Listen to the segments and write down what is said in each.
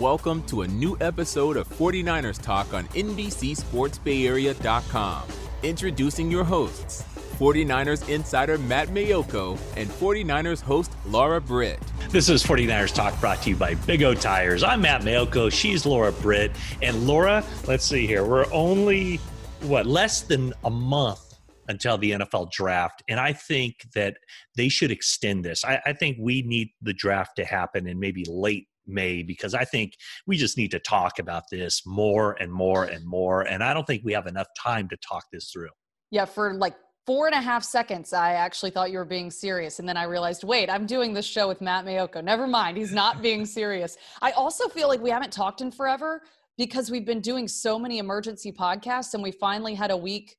Welcome to a new episode of 49ers Talk on NBCSportsBayArea.com. Introducing your hosts, 49ers insider Matt Maiocco and 49ers host Laura Britt. This is 49ers Talk brought to you by Big O Tires. I'm Matt Maiocco. She's Laura Britt. And Laura, let's see here. We're only, what, less than a month until the NFL draft. And I think that they should extend this. I, I, think we need the draft to happen in maybe late May because I think we just need to talk about this more and more and more. And I don't think we have enough time to talk this through. Yeah, for like four and a half seconds, I actually thought you were being serious. And then I realized, wait, I'm doing this show with Matt Maiocco. Never mind, he's not being serious. I also feel like we haven't talked in forever because we've been doing so many emergency podcasts and we finally had a week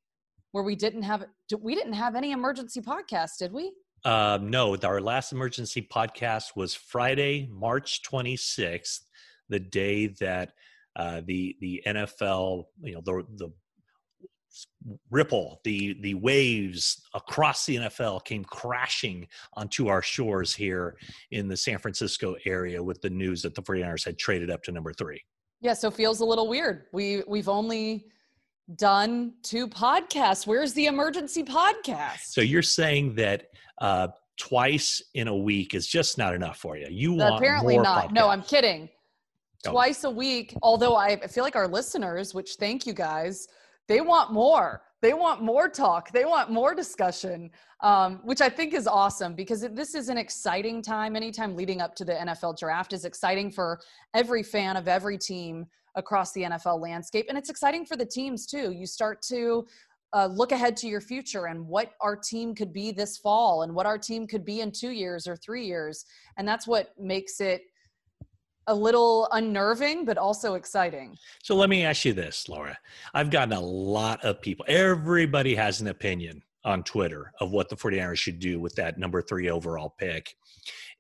where we didn't have we didn't have any emergency podcast, did we? Um, no, our last emergency podcast was Friday, March 26th, the day that uh, the the NFL, you know, the the ripple, the the waves across the NFL came crashing onto our shores here in the San Francisco area with the news that the 49ers had traded up to number three. Yeah, so feels a little weird. We we've only done two podcasts. Where's the emergency podcast? So you're saying that uh, twice in a week is just not enough for you. You want apparently not. Podcasts. No, I'm kidding. Oh. Twice a week. Although I feel like our listeners, which thank you guys, they want more. They want more talk. They want more discussion, um, which I think is awesome because this is an exciting time. Anytime leading up to the NFL draft is exciting for every fan of every team across the NFL landscape. And it's exciting for the teams too. You start to uh, look ahead to your future and what our team could be this fall and what our team could be in two years or three years. And that's what makes it a little unnerving, but also exciting. So let me ask you this, Laura. I've gotten a lot of people, everybody has an opinion on Twitter of what the 49ers should do with that number three overall pick.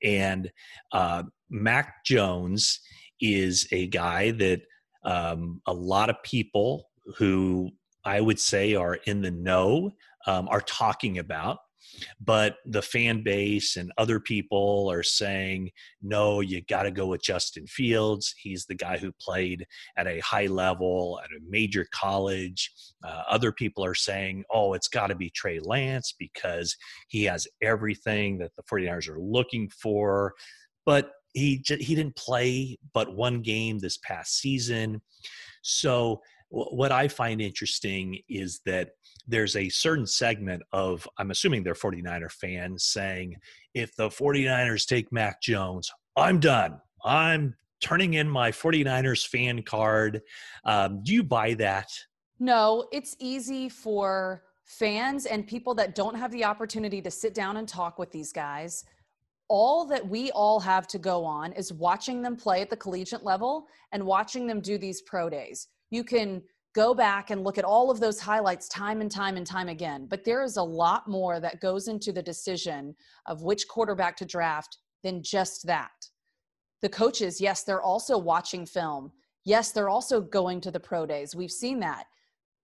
And uh, Mac Jones is a guy that um, a lot of people who I would say are in the know um, are talking about. But the fan base and other people are saying, no, you got to go with Justin Fields. He's the guy who played at a high level at a major college. Uh, other people are saying, oh, it's got to be Trey Lance because he has everything that the 49ers are looking for. But he he didn't play but one game this past season. So what I find interesting is that there's a certain segment of I'm assuming they're 49er fans saying if the 49ers take Mac Jones, I'm done. I'm turning in my 49ers fan card. Um, do you buy that? No, it's easy for fans and people that don't have the opportunity to sit down and talk with these guys all that we all have to go on is watching them play at the collegiate level and watching them do these pro days. You can go back and look at all of those highlights time and time and time again, but there is a lot more that goes into the decision of which quarterback to draft than just that. The coaches, yes, they're also watching film. Yes, they're also going to the pro days. We've seen that.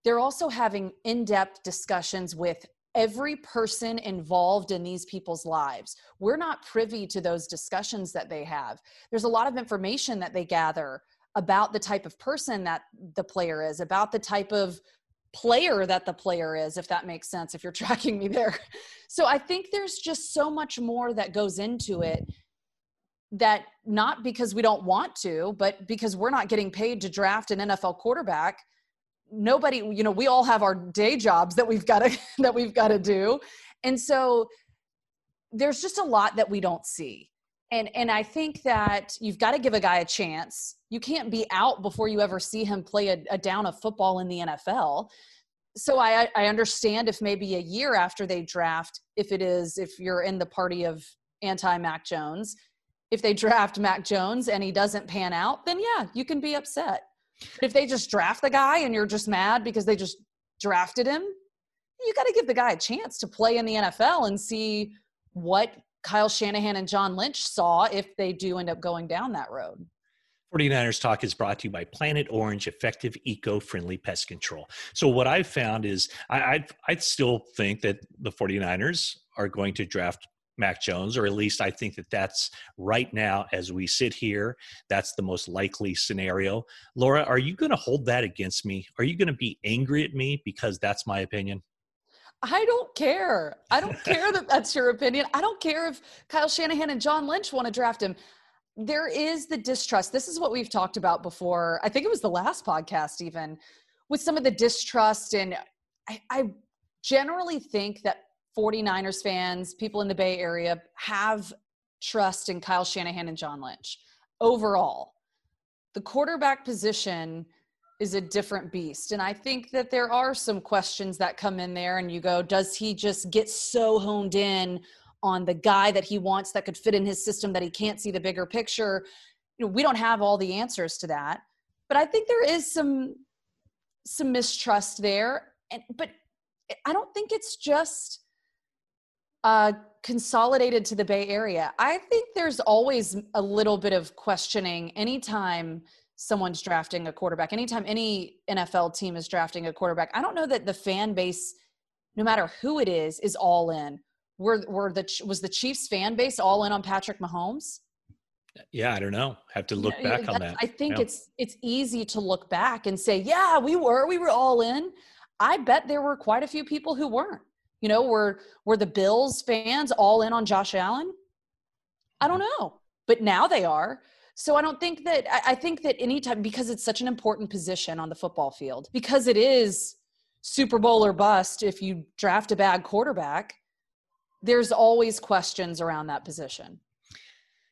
They're also having in depth discussions with every person involved in these people's lives. We're not privy to those discussions that they have. There's a lot of information that they gather about the type of person that the player is, about the type of player that the player is, if that makes sense, if you're tracking me there. So I think there's just so much more that goes into it that not because we don't want to, but because we're not getting paid to draft an NFL quarterback nobody you know we all have our day jobs that we've got to that we've got to do. And so there's just a lot that we don't see. And and i think that you've got to give a guy a chance. You can't be out before you ever see him play a, a down of football in the nfl so I, I understand if maybe a year after they draft if it is if you're in the party of anti mac jones if they draft mac jones and he doesn't pan out then yeah you can be upset if they just draft the guy and you're just mad because they just drafted him, you got to give the guy a chance to play in the NFL and see what Kyle Shanahan and John Lynch saw if they do end up going down that road. 49ers Talk is brought to you by Planet Orange, effective eco-friendly pest control. So what I've found is I, I, I still think that the 49ers are going to draft Mac Jones, or at least I think that that's right now as we sit here. That's the most likely scenario. Laura, are you going to hold that against me? Are you going to be angry at me because that's my opinion? I don't care. I don't care that that's your opinion. I don't care if Kyle Shanahan and John Lynch want to draft him. There is the distrust. This is what we've talked about before. I think it was the last podcast, even with some of the distrust. And I, I generally think that 49ers fans, people in the Bay Area, have trust in Kyle Shanahan and John Lynch overall. The quarterback position is a different beast. And I think that there are some questions that come in there, and you go, does he just get so honed in on the guy that he wants that could fit in his system that he can't see the bigger picture? You know, we don't have all the answers to that. But I think there is some some mistrust there. And but I don't think it's just uh, consolidated to the Bay Area. I think there's always a little bit of questioning anytime someone's drafting a quarterback, anytime any NFL team is drafting a quarterback. I don't know that the fan base, no matter who it is, is all in. Were, were the was the Chiefs fan base all in on Patrick Mahomes? Yeah, I don't know. Have to look yeah, back on that. I think yeah. it's it's easy to look back and say, yeah, we were, we were all in. I bet there were quite a few people who weren't. You know, were were the Bills fans all in on Josh Allen? I don't know, but now they are. So I don't think that I think that anytime because it's such an important position on the football field, because it is Super Bowl or bust if you draft a bad quarterback, there's always questions around that position.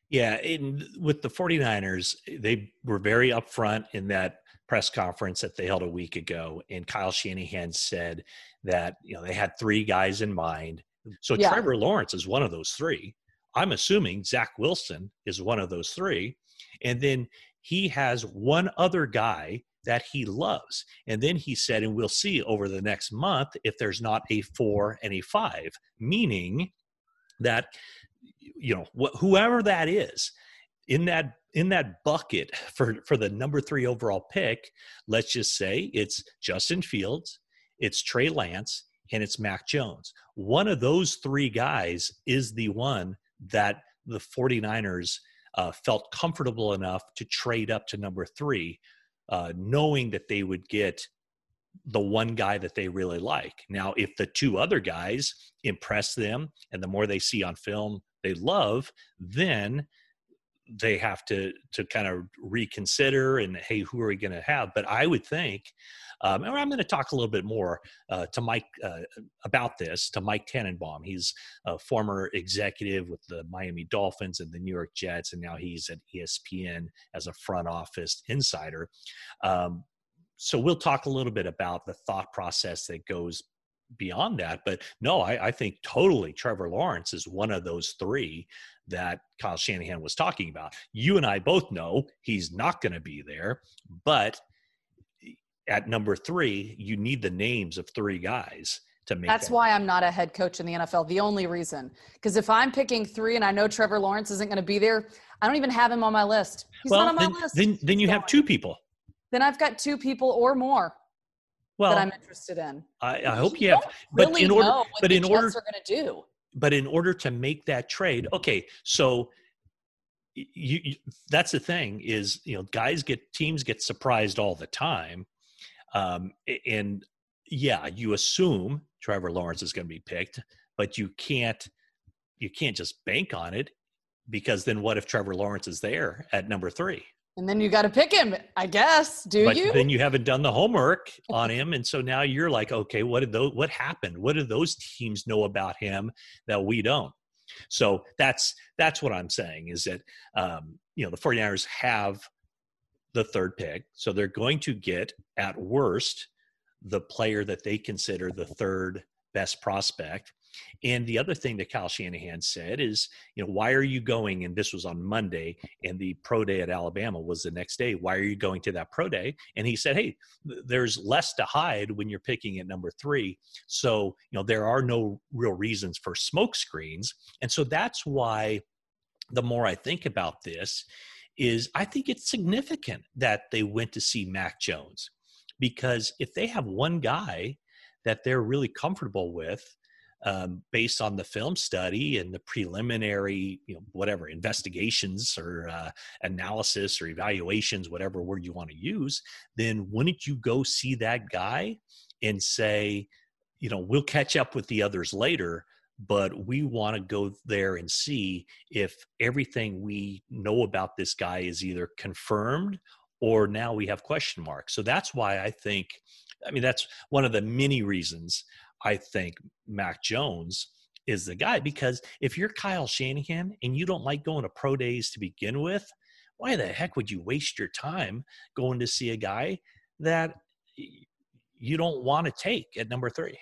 Yeah, in, with the 49ers, eh, they were very upfront in that press conference that they held a week ago, and Kyle Shanahan said that you know they had three guys in mind. So yeah. Trevor Lawrence is one of those three. I'm assuming Zach Wilson is one of those three, and then he has one other guy that he loves. And then he said, and we'll see over the next month if there's not a four and a five, meaning that you know wh- whoever that is in that in that bucket for for the number three overall pick, let's just say it's Justin Fields, it's Trey Lance, and it's Mac Jones. One of those three guys is the one that the 49ers uh, felt comfortable enough to trade up to number three, uh, knowing that they would get the one guy that they really like. Now, if the two other guys impress them and the more they see on film they love, then they have to to kind of reconsider and hey who are we going to have? But i would think um, and i'm going to talk a little bit more uh, to mike uh, about this to mike tannenbaum. He's a former executive with the miami dolphins and the new york jets and now he's at espn as a front office insider. Um, so we'll talk a little bit about the thought process that goes beyond that. But no, I, I, think totally Trevor Lawrence is one of those three that Kyle Shanahan was talking about. You and I both know he's not going to be there, but at number three, you need the names of three guys to make. That's that. why I'm not a head coach in the NFL. The only reason, because if I'm picking three and I know Trevor Lawrence isn't going to be there, I don't even have him on my list. He's well, not on my then, list. Then, then you have two people. Then I've got two people or more well, that I'm interested in. I, I hope you, have, but really in order, but in order, are going to do. But in order to make that trade, okay, so you, you, that's the thing is you know guys get teams get surprised all the time, um, and yeah, you assume Trevor Lawrence is going to be picked, but you can't you can't just bank on it because then what if Trevor Lawrence is there at number three? And then you got to pick him, I guess. Do but you? Then you haven't done the homework on him, and so now you're like, okay, what did those? What happened? What do those teams know about him that we don't? So that's that's what I'm saying is that um, you know the 49ers have the third pick, so they're going to get at worst the player that they consider the third best prospect and the other thing that Kyle Shanahan said is, you know, why are you going? And this was on Monday, and the pro day at Alabama was the next day. Why are you going to that pro day? And he said, hey, there's less to hide when you're picking at number three. So, you know, there are no real reasons for smoke screens. And so that's why the more I think about this, is I think it's significant that they went to see Mac Jones because if they have one guy that they're really comfortable with, um, based on the film study and the preliminary, you know, whatever investigations or uh, analysis or evaluations, whatever word you want to use, then wouldn't you go see that guy and say, you know, we'll catch up with the others later, but we want to go there and see if everything we know about this guy is either confirmed or now we have question marks. So that's why I think, I mean, that's one of the many reasons I think Mac Jones is the guy because if you're Kyle Shanahan and you don't like going to pro days to begin with, why the heck would you waste your time going to see a guy that you don't want to take at number three?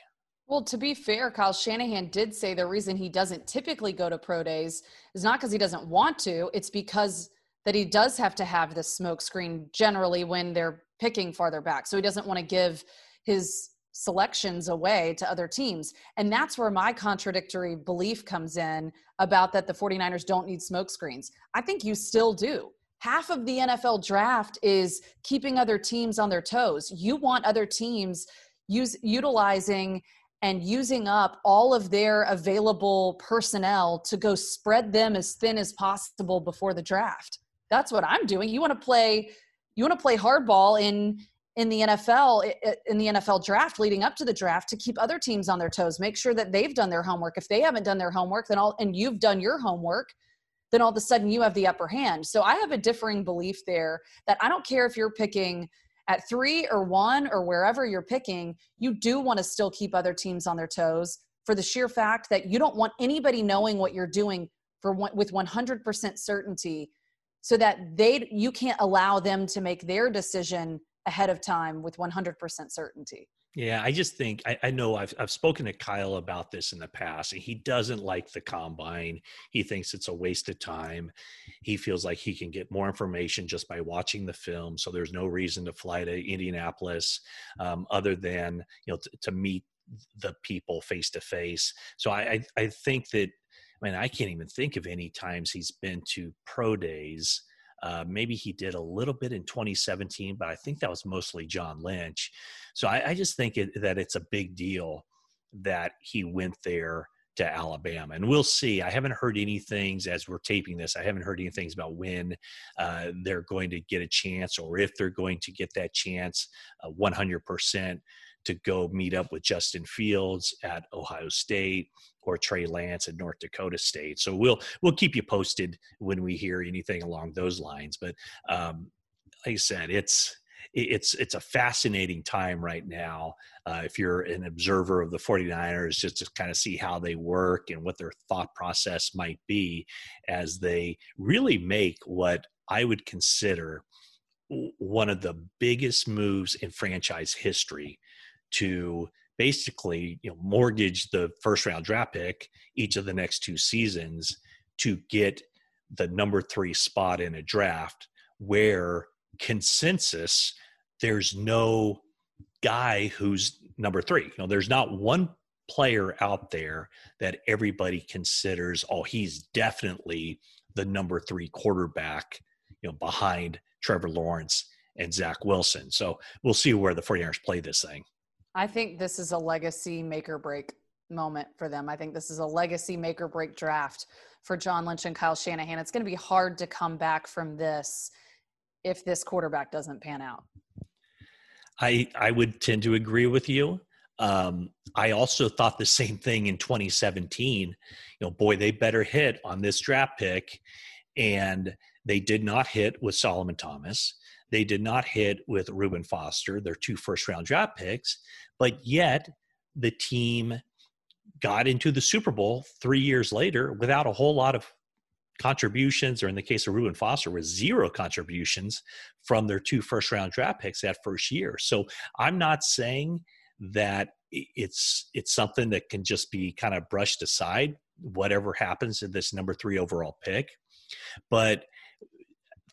Well, to be fair, Kyle Shanahan did say the reason he doesn't typically go to pro days is not because he doesn't want to, it's because that he does have to have the smoke screen generally when they're picking farther back. So he doesn't want to give his selections away to other teams. And that's where my contradictory belief comes in about that the 49ers don't need smoke screens. I think you still do. Half of the NFL draft is keeping other teams on their toes. You want other teams use utilizing and using up all of their available personnel to go spread them as thin as possible before the draft. That's what I'm doing. You want to play you want to play hardball in in the NFL in the NFL draft leading up to the draft to keep other teams on their toes. Make sure that they've done their homework. If they haven't done their homework, then all and you've done your homework, then all of a sudden you have the upper hand. So I have a differing belief there that I don't care if you're picking at 3 or 1 or wherever you're picking, you do want to still keep other teams on their toes for the sheer fact that you don't want anybody knowing what you're doing for one, with 100% certainty so that they you can't allow them to make their decision ahead of time with 100% certainty. Yeah, I just think I, I, know I've I've spoken to Kyle about this in the past, and he doesn't like the combine. He thinks it's a waste of time. He feels like he can get more information just by watching the film. So there's no reason to fly to Indianapolis, um, other than you know t- to meet the people face to face. So I, I I think that I mean I can't even think of any times he's been to pro days uh, maybe he did a little bit in 2017, but I think that was mostly John Lynch. So I, I just think it, that it's a big deal that he went there to Alabama. And we'll see. I haven't heard any things as we're taping this. I haven't heard any things about when uh, they're going to get a chance or if they're going to get that chance uh, 100% to go meet up with Justin Fields at Ohio State or Trey Lance at North Dakota State. So we'll we'll keep you posted when we hear anything along those lines. But um, like I said, it's it's it's a fascinating time right now uh, if you're an observer of the 49ers just to kind of see how they work and what their thought process might be as they really make what i would consider one of the biggest moves in franchise history to basically you know mortgage the first round draft pick each of the next two seasons to get the number three spot in a draft where consensus there's no guy who's number three. You know there's not one player out there that everybody considers oh he's definitely the number three quarterback you know behind trevor lawrence and zach wilson. So we'll see where the 49ers play this thing I think this is a legacy make or break moment for them. I think this is a legacy make or break draft for John Lynch and Kyle Shanahan. It's going to be hard to come back from this if this quarterback doesn't pan out. I I would tend to agree with you. Um, I also thought the same thing in 2017. You know, boy, they better hit on this draft pick, and they did not hit with Solomon Thomas. They did not hit with Reuben Foster, their two first round draft picks, but yet the team got into the Super Bowl three years later without a whole lot of contributions, or in the case of Reuben Foster, was zero contributions from their two first round draft picks that first year. So I'm not saying that it's it's something that can just be kind of brushed aside whatever happens to this number three overall pick but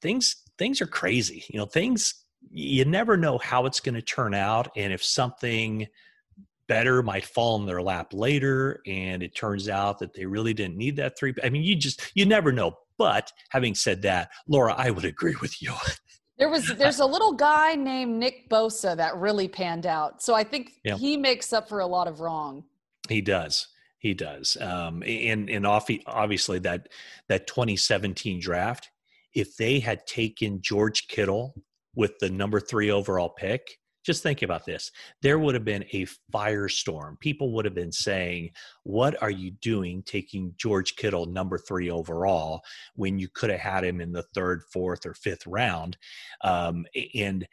things things are crazy. You know, things you never know how it's going to turn out, and if something better might fall in their lap later, and it turns out that they really didn't need that three. I mean, you just you never know. But having said that, Laura, I would agree with you. There was there's a little guy named Nick Bosa that really panned out. So I think yeah. he makes up for a lot of wrong. He does. He does. Um, and and obviously that that 2017 draft, if they had taken George Kittle with the number three overall pick, just think about this. There would have been a firestorm. People would have been saying, What are you doing taking George Kittle number three overall when you could have had him in the third, fourth, or fifth round? Um, and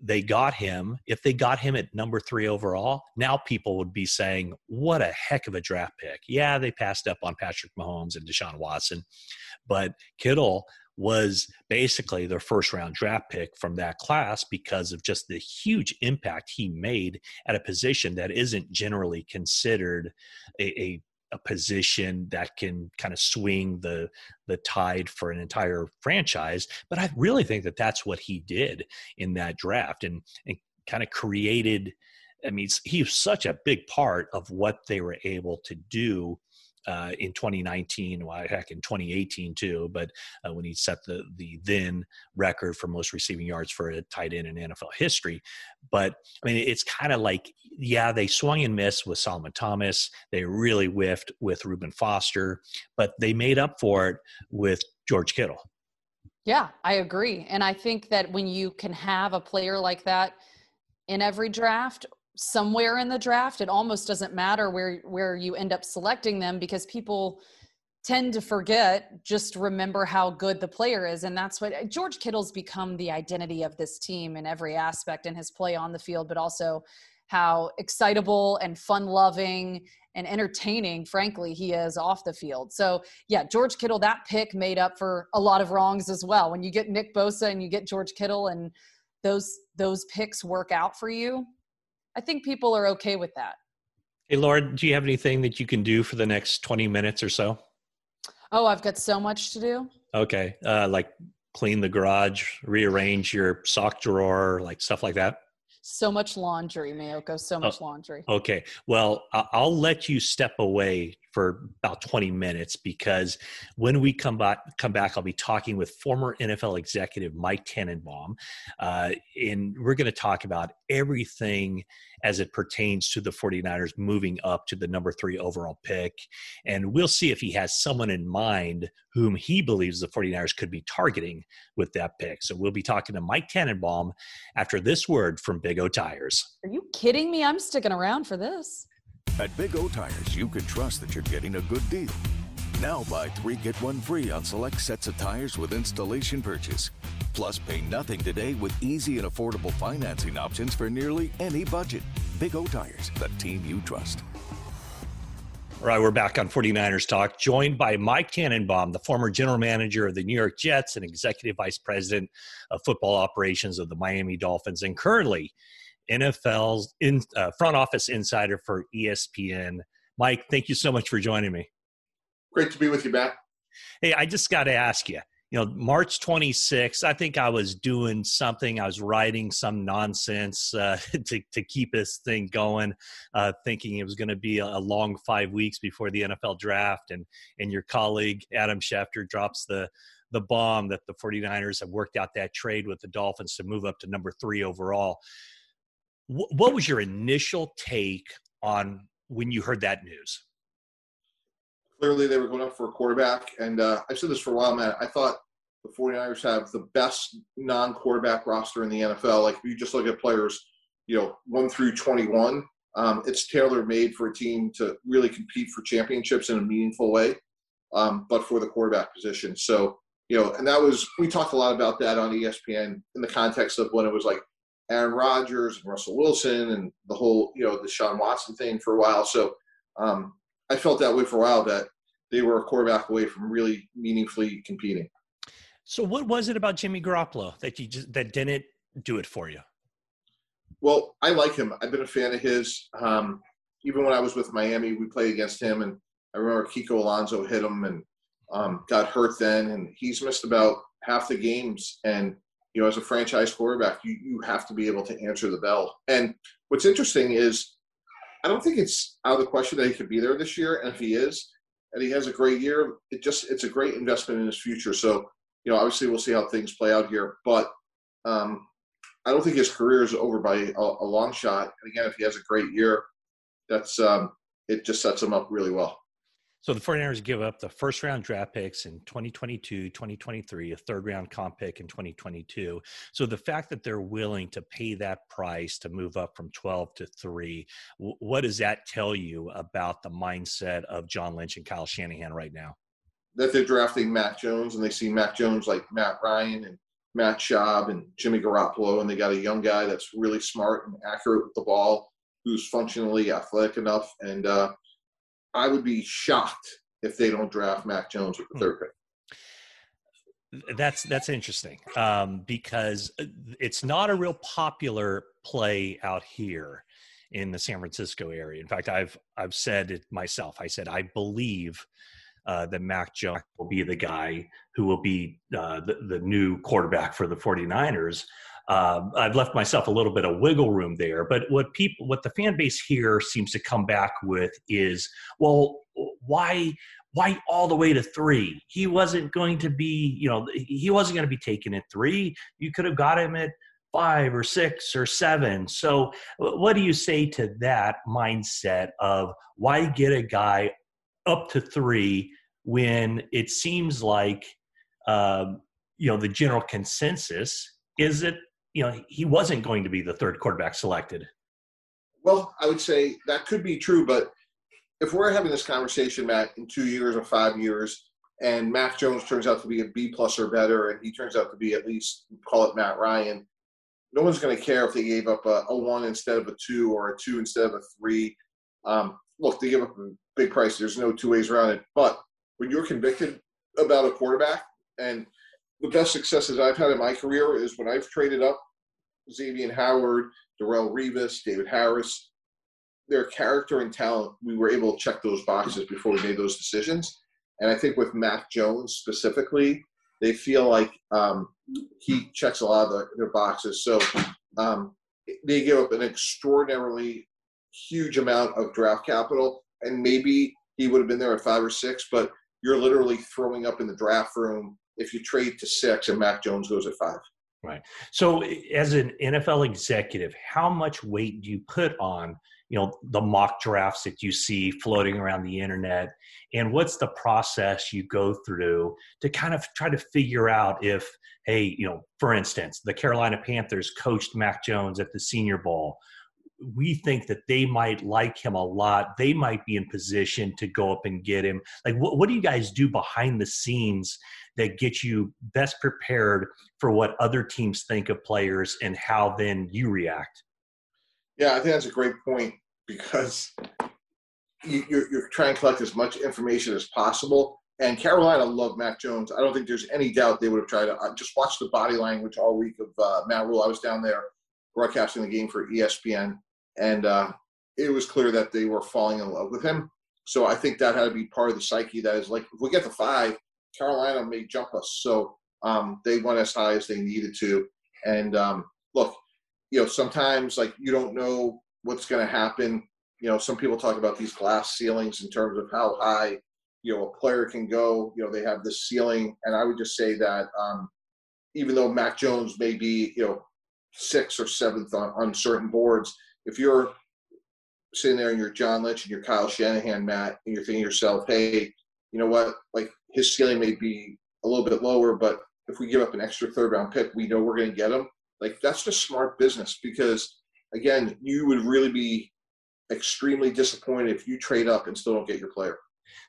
they got him, if they got him at number three overall, now people would be saying, what a heck of a draft pick. Yeah, they passed up on Patrick Mahomes and Deshaun Watson, but Kittle was basically their first round draft pick from that class because of just the huge impact he made at a position that isn't generally considered a, a a position that can kind of swing the the tide for an entire franchise. But I really think that that's what he did in that draft and and kind of created. I mean, he was such a big part of what they were able to do uh, in 2019, well, heck, in 2018 too. But uh, when he set the the then record for most receiving yards for a tight end in NFL history. But I mean, it's kind of like, yeah, they swung and missed with Solomon Thomas. They really whiffed with Reuben Foster, but they made up for it with George Kittle. Yeah, I agree, and I think that when you can have a player like that in every draft somewhere in the draft. It almost doesn't matter where where you end up selecting them because people tend to forget just remember how good the player is. And that's what George Kittle's become the identity of this team in every aspect in his play on the field but also how excitable and fun loving and entertaining frankly he is off the field. So yeah George Kittle that pick made up for a lot of wrongs as well. When you get Nick Bosa and you get George Kittle and those those picks work out for you I think people are okay with that. Hey, Laura, do you have anything that you can do for the next 20 minutes or so? Oh, I've got so much to do. Okay. Uh, like clean the garage, rearrange your sock drawer, like stuff like that? So much laundry, Maiocco. So much oh, laundry. Okay. Well, I'll let you step away for about 20 minutes because when we come back, come back, I'll be talking with former NFL executive Mike Tannenbaum, uh, and we're going to talk about everything as it pertains to the 49ers moving up to the number three overall pick. And we'll see if he has someone in mind whom he believes the 49ers could be targeting with that pick. So we'll be talking to Mike Tannenbaum after this word from Big O Tires. Are you kidding me? I'm sticking around for this. At Big O Tires, you can trust that you're getting a good deal. Now buy three, get one free on select sets of tires with installation purchase. Plus, pay nothing today with easy and affordable financing options for nearly any budget. Big O Tires, the team you trust. All right, we're back on 49ers Talk, joined by Mike Tannenbaum, the former general manager of the New York Jets and executive vice president of football operations of the Miami Dolphins, and currently NFL's in, uh, front office insider for ESPN. Mike, thank you so much for joining me. Great to be with you, Matt. Hey, I just got to ask you. You know, March 26th, I think I was doing something. I was writing some nonsense uh, to, to keep this thing going, uh, thinking it was going to be a, a long five weeks before the NFL draft. And, and your colleague, Adam Schefter, drops the, the bomb that the 49ers have worked out that trade with the Dolphins to move up to number three overall what was your initial take on when you heard that news? Clearly, they were going up for a quarterback. And uh, I've said this for a while, Matt. I thought the 49ers have the best non quarterback roster in the NFL. Like, if you just look at players, you know, 1 through 21, um, it's tailor made for a team to really compete for championships in a meaningful way, um, but for the quarterback position. So, you know, and that was, we talked a lot about that on ESPN in the context of when it was like Aaron Rodgers and Russell Wilson and the whole, you know, Deshaun Watson thing for a while. So um, I felt that way for a while that they were a quarterback away from really meaningfully competing. So what was it about Jimmy Garoppolo that you just that didn't do it for you? Well, I like him. I've been a fan of his. Um, even when I was with Miami, we played against him, and I remember Kiko Alonso hit him and um, got hurt then, and he's missed about half the games. And you know, as a franchise quarterback, you, you have to be able to answer the bell. And what's interesting is I don't think it's out of the question that he could be there this year. And if he is, and he has a great year, it just it's a great investment in his future. So, you know, obviously we'll see how things play out here. But um, I don't think his career is over by a, a long shot. And again, if he has a great year, that's um, it just sets him up really well. So the 49ers give up the first round draft picks in 2022, 2023, a third round comp pick in 2022. So the fact that they're willing to pay that price to move up from 12 to 3, what does that tell you about the mindset of John Lynch and Kyle Shanahan right now? That they're drafting Mac Jones and they see Mac Jones like Matt Ryan and Matt Schaub and Jimmy Garoppolo, and they got a young guy that's really smart and accurate with the ball, who's functionally athletic enough. And uh, I would be shocked if they don't draft Mac Jones with the third pick. That's that's interesting um, because uh, it's not a real popular play out here in the San Francisco area. In fact, I've I've said it myself. I said I believe uh, that Mac Jones will be the guy who will be uh, the, the new quarterback for the 49ers. Uh, I've left myself a little bit of wiggle room there, but what people, what the fan base here seems to come back with is, well, why, why all the way to three? He wasn't going to be, you know, he wasn't going to be taken at three. You could have got him at five or six or seven. So, what do you say to that mindset of why get a guy up to three when it seems like um, you know the general consensus is that you know he wasn't going to be the third quarterback selected. Well, I would say that could be true, but if we're having this conversation, Matt, in two years or five years, and Mac Jones turns out to be a B plus or better, and he turns out to be at least call it Matt Ryan, no one's going to care if they gave up a, a, one instead of a two or a two instead of a three. Um, look, they give up a big price. There's no two ways around it. But when you're convicted about a quarterback, and the best successes I've had in my career is when I've traded up Xavier Howard, Darrelle Revis, David Harris. Their character and talent, we were able to check those boxes before we made those decisions. And I think with Mac Jones specifically, they feel like um, he checks a lot of the, their boxes. So um, they give up an extraordinarily huge amount of draft capital, and maybe he would have been there at five or six, but you're literally throwing up in the draft room if you trade to six and Mac Jones goes at five. Right. So, as an NFL executive, how much weight do you put on, you know, the mock drafts that you see floating around the internet, and what's the process you go through to kind of try to figure out if, hey, you know, for instance, the Carolina Panthers coached Mac Jones at the Senior Bowl we think that they might like him a lot. They might be in position to go up and get him. Like, what, what do you guys do behind the scenes that get you best prepared for what other teams think of players and how then you react? Yeah, I think that's a great point because you, you're, you're trying to collect as much information as possible. And Carolina loved Mac Jones. I don't think there's any doubt they would have tried to uh, just watch the body language all week of uh, Matt Rhule. I was down there broadcasting the game for ESPN and uh, it was clear that they were falling in love with him. So I think that had to be part of the psyche. That is like, if we get to five, Carolina may jump us. So um, they went as high as they needed to. And um, look, you know, sometimes like you don't know what's going to happen. You know, some people talk about these glass ceilings in terms of how high you know a player can go. You know, they have this ceiling, and I would just say that um, even though Mac Jones may be you know sixth or seventh on, on certain boards, if you're sitting there and you're John Lynch and you're Kyle Shanahan, Matt, and you're thinking to yourself, hey, you know what? Like his ceiling may be a little bit lower, but if we give up an extra third round pick, we know we're going to get him. Like that's just smart business because again, you would really be extremely disappointed if you trade up and still don't get your player.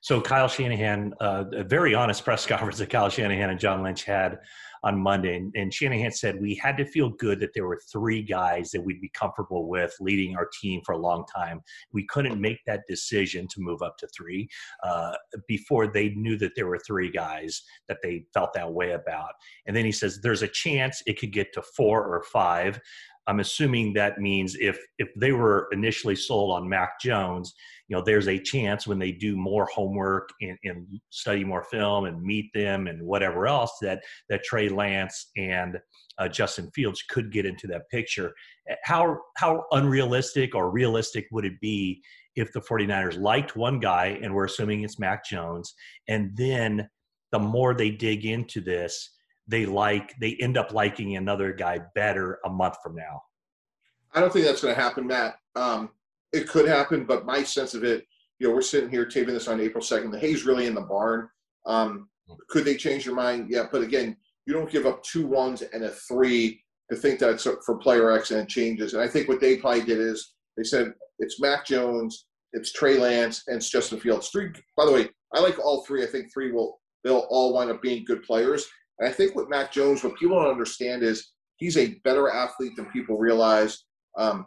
So Kyle Shanahan, uh, a very honest press conference that Kyle Shanahan and John Lynch had on Monday, and, and Shanahan said we had to feel good that there were three guys that we'd be comfortable with leading our team for a long time. We couldn't make that decision to move up to three uh, before they knew that there were three guys that they felt that way about. And then he says there's a chance it could get to four or five. I'm assuming that means if if they were initially sold on Mac Jones, you know, there's a chance when they do more homework and, and study more film and meet them and whatever else that that Trey Lance and uh, Justin Fields could get into that picture. How how unrealistic or realistic would it be if the 49ers liked one guy and we're assuming it's Mac Jones and then the more they dig into this they like they end up liking another guy better a month from now? I don't think that's going to happen, Matt. Um, it could happen, but my sense of it, you know, we're sitting here taping this on April 2nd. The hay's really in the barn. Um, could they change their mind? Yeah, but again, you don't give up two ones and a three to think that it's for player X and it changes. And I think what they probably did is they said it's Mac Jones, it's Trey Lance, and it's Justin Fields. Three. By the way, I like all three. I think three will they'll all wind up being good players. And I think with Mac Jones, what people don't understand is he's a better athlete than people realize. Um,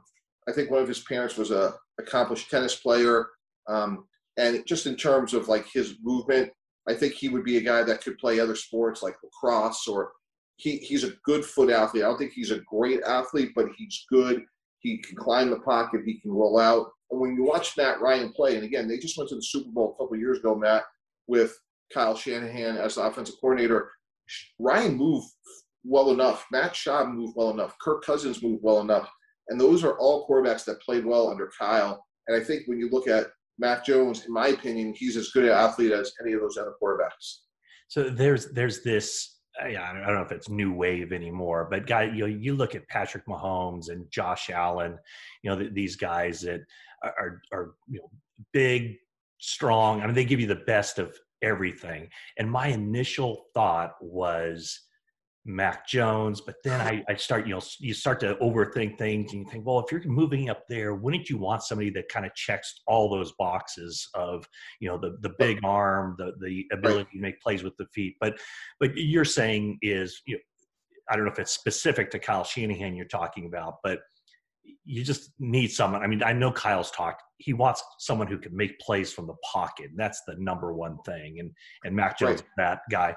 I think one of his parents was a accomplished tennis player, um, and just in terms of like his movement, I think he would be a guy that could play other sports like lacrosse or he, he's a good foot athlete. I don't think he's a great athlete, but he's good. He can climb the pocket. He can roll out. And when you watch Matt Ryan play, and again, they just went to the Super Bowl a couple years ago, Matt, with Kyle Shanahan as the offensive coordinator. Ryan moved well enough. Matt Schaub moved well enough. Kirk Cousins moved well enough. And those are all quarterbacks that played well under Kyle. And I think when you look at Mac Jones, in my opinion, he's as good an athlete as any of those other quarterbacks. So there's there's this I don't know if it's new wave anymore, but guy, you know, you look at Patrick Mahomes and Josh Allen, you know, these guys that are are you know big, strong. I mean, they give you the best of everything. And my initial thought was Mac Jones, but then I, I start, you know, you start to overthink things and you think, well, if you're moving up there, wouldn't you want somebody that kind of checks all those boxes of, you know, the the big arm, the the ability to make plays with the feet. But but you're saying is, you know, I don't know if it's specific to Kyle Shanahan you're talking about, but you just need someone. I mean, I know Kyle's talked. He wants someone who can make plays from the pocket. That's the number one thing. And and Mac Jones, right. that guy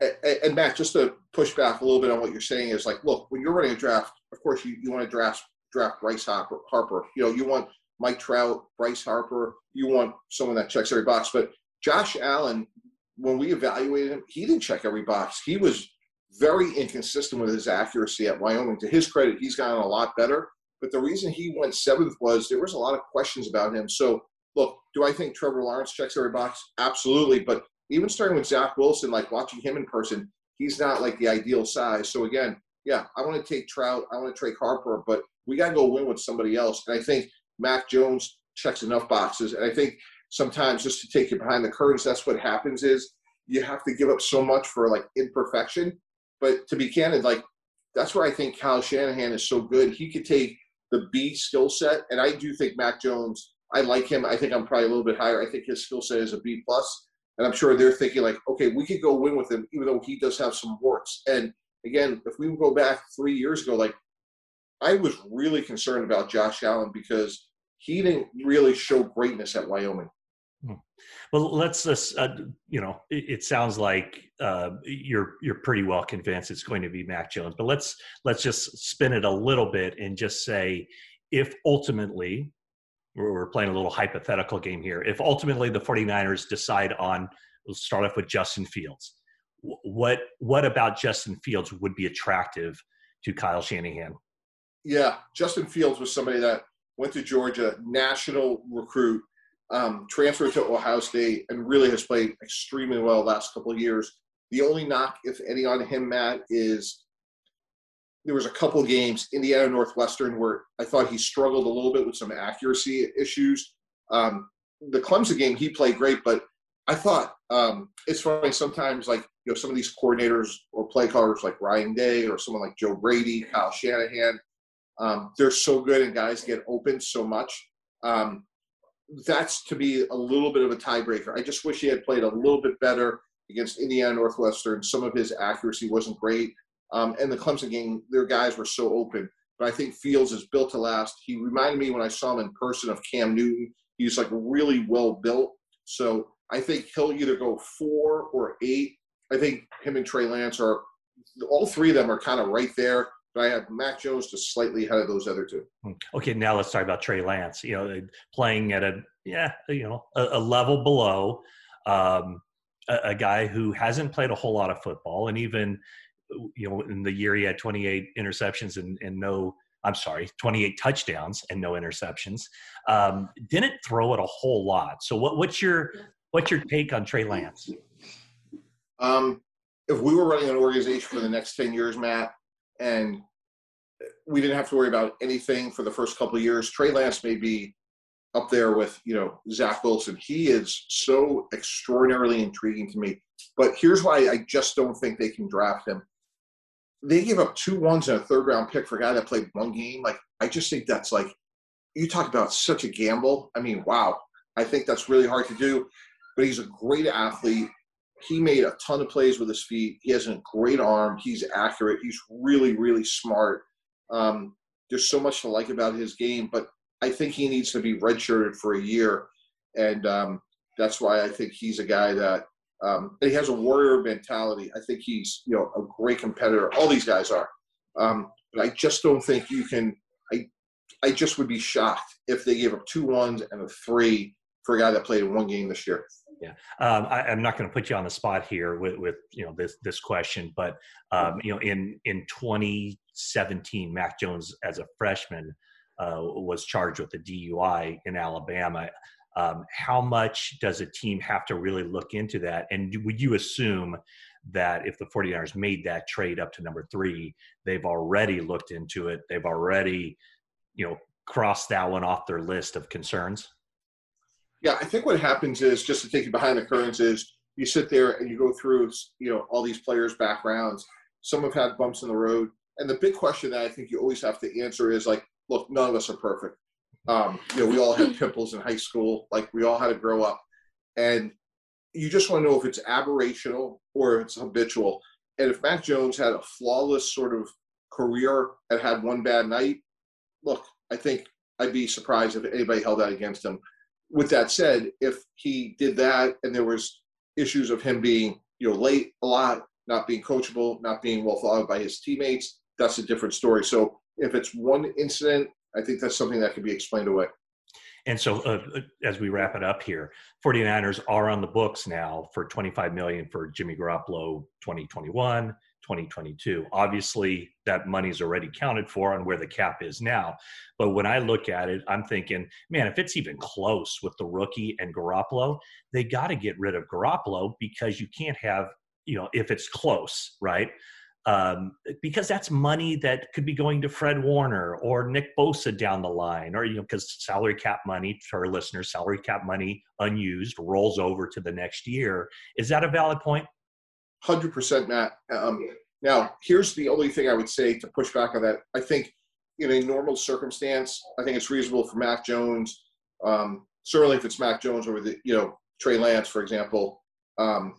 and Matt, just to push back a little bit on what you're saying is like, look, when you're running a draft, of course you, you want to draft draft Bryce Harper, Harper. You know, you want Mike Trout, Bryce Harper. You want someone that checks every box. But Josh Allen, when we evaluated him, he didn't check every box. He was very inconsistent with his accuracy at Wyoming. To his credit, he's gotten a lot better. But the reason he went seventh was there was a lot of questions about him. So, look, do I think Trevor Lawrence checks every box? Absolutely. But even starting with Zach Wilson, like watching him in person, he's not like the ideal size. So again, yeah, I want to take Trout, I want to trade Harper, but we got to go win with somebody else. And I think Mac Jones checks enough boxes. And I think sometimes just to take you behind the curtains, that's what happens is you have to give up so much for like imperfection. But to be candid, like that's where I think Kyle Shanahan is so good. He could take the B skill set, and I do think Mac Jones. I like him. I think I'm probably a little bit higher. I think his skill set is a B plus. And I'm sure they're thinking like, okay, we could go win with him, even though he does have some warts. And again, if we go back three years ago, like I was really concerned about Josh Allen because he didn't really show greatness at Wyoming. Hmm. Well, let's just, uh, you know, it, it sounds like uh, you're you're pretty well convinced it's going to be Mac Jones, but let's let's just spin it a little bit and just say if ultimately we're playing a little hypothetical game here. If ultimately the 49ers decide on, we'll start off with Justin Fields. What what about Justin Fields would be attractive to Kyle Shanahan? Yeah, Justin Fields was somebody that went to Georgia, national recruit, um, transferred to Ohio State, and really has played extremely well last couple of years. The only knock, if any, on him, Matt, is there was a couple games, Indiana Northwestern, where I thought he struggled a little bit with some accuracy issues. Um, the Clemson game, he played great, but I thought um, it's funny sometimes, like you know, some of these coordinators or play callers like Ryan Day or someone like Joe Brady, Kyle Shanahan, um, they're so good and guys get open so much. Um, that's to be a little bit of a tiebreaker. I just wish he had played a little bit better against Indiana Northwestern. Some of his accuracy wasn't great. Um, and the Clemson game, their guys were so open. But I think Fields is built to last. He reminded me when I saw him in person of Cam Newton. He's like really well built. So I think he'll either go four or eight. I think him and Trey Lance are all three of them are kind of right there. But I have Mac Jones just slightly ahead of those other two. Hmm. Okay, now let's talk about Trey Lance. You know, playing at a yeah, you know, a, a level below, um, a, a guy who hasn't played a whole lot of football, and even you know, in the year he had 28 interceptions and, and no, I'm sorry, 28 touchdowns and no interceptions. Um, didn't throw it a whole lot. So what, what's your what's your take on Trey Lance? Um, if we were running an organization for the next 10 years, Matt, and we didn't have to worry about anything for the first couple of years, Trey Lance may be up there with you know Zach Wilson. He is so extraordinarily intriguing to me. But here's why I just don't think they can draft him. They gave up two ones and a third round pick for a guy that played one game. Like I just think that's like you talk about such a gamble. I mean, wow. I think that's really hard to do. But he's a great athlete. He made a ton of plays with his feet. He has a great arm. He's accurate. He's really, really smart. Um, there's so much to like about his game, but I think he needs to be redshirted for a year, and um, that's why I think he's a guy that um, he has a warrior mentality. I think he's you know a great competitor. All these guys are, um, but I just don't think you can. I I just would be shocked if they gave up two ones and a three for a guy that played one game this year. Yeah, um, I, am not going to put you on the spot here with, with you know this this question, but um, you know in in 2017, Mac Jones as a freshman uh, was charged with a DUI in Alabama. Um, how much does a team have to really look into that? And would you assume that if the 49ers made that trade up to number three, they've already looked into it? They've already, you know, crossed that one off their list of concerns? Yeah, I think what happens is just to take you behind the curtains is you sit there and you go through, you know, all these players' backgrounds. Some have had bumps in the road. And the big question that I think you always have to answer is like, look, none of us are perfect. Um, you know, we all had pimples in high school. Like we all had to grow up, and you just want to know if it's aberrational or if it's habitual. And if Mac Jones had a flawless sort of career and had one bad night, look, I think I'd be surprised if anybody held that against him. With that said, if he did that and there was issues of him being, you know, late a lot, not being coachable, not being well thought of by his teammates, that's a different story. So if it's one incident, I think that's something that can be explained away. And so, uh, as we wrap it up here, 49ers are on the books now for 25 million for Jimmy Garoppolo 2021, 2022. Obviously, that money's already counted for on where the cap is now. But when I look at it, I'm thinking, man, if it's even close with the rookie and Garoppolo, they got to get rid of Garoppolo because you can't have, you know, if it's close, right? Um, because that's money that could be going to Fred Warner or Nick Bosa down the line, or you know, because salary cap money to our listeners, salary cap money unused rolls over to the next year. Is that a valid point? Hundred percent, Matt. Um, now, here's the only thing I would say to push back on that. I think in a normal circumstance, I think it's reasonable for Mac Jones. Um, certainly, if it's Mac Jones or the you know Trey Lance, for example, um,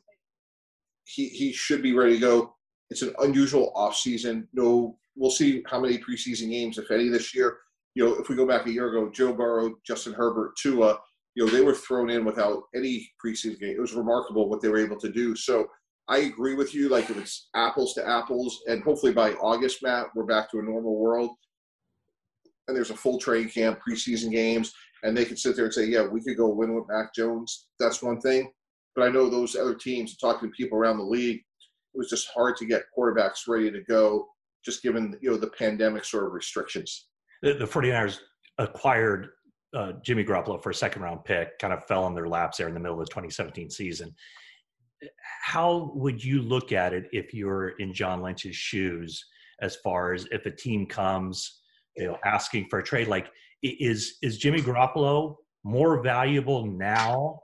he he should be ready to go it's an unusual offseason. No, we'll see how many preseason games, if any, this year. You know, if we go back a year ago, Joe Burrow, Justin Herbert, Tua, you know, they were thrown in without any preseason game. It was remarkable what they were able to do. So I agree with you. Like if it's apples to apples, and hopefully by August, Matt, we're back to a normal world. And there's a full training camp, preseason games, and they can sit there and say, "Yeah, we could go win with Mac Jones." That's one thing. But I know those other teams, talking to people around the league, was just hard to get quarterbacks ready to go, just given you know the pandemic sort of restrictions. The, the 49ers acquired uh, Jimmy Garoppolo for a second round pick, kind of fell on their laps there in the middle of the 2017 season. How would you look at it if you're in John Lynch's shoes, as far as if a team comes, you know, asking for a trade? Like, is is Jimmy Garoppolo more valuable now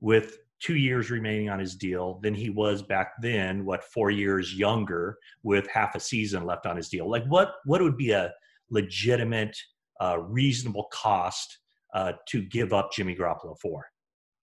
with two years remaining on his deal than he was back then what four years younger with half a season left on his deal. Like what what would be a legitimate uh, reasonable cost uh, to give up jimmy garoppolo for?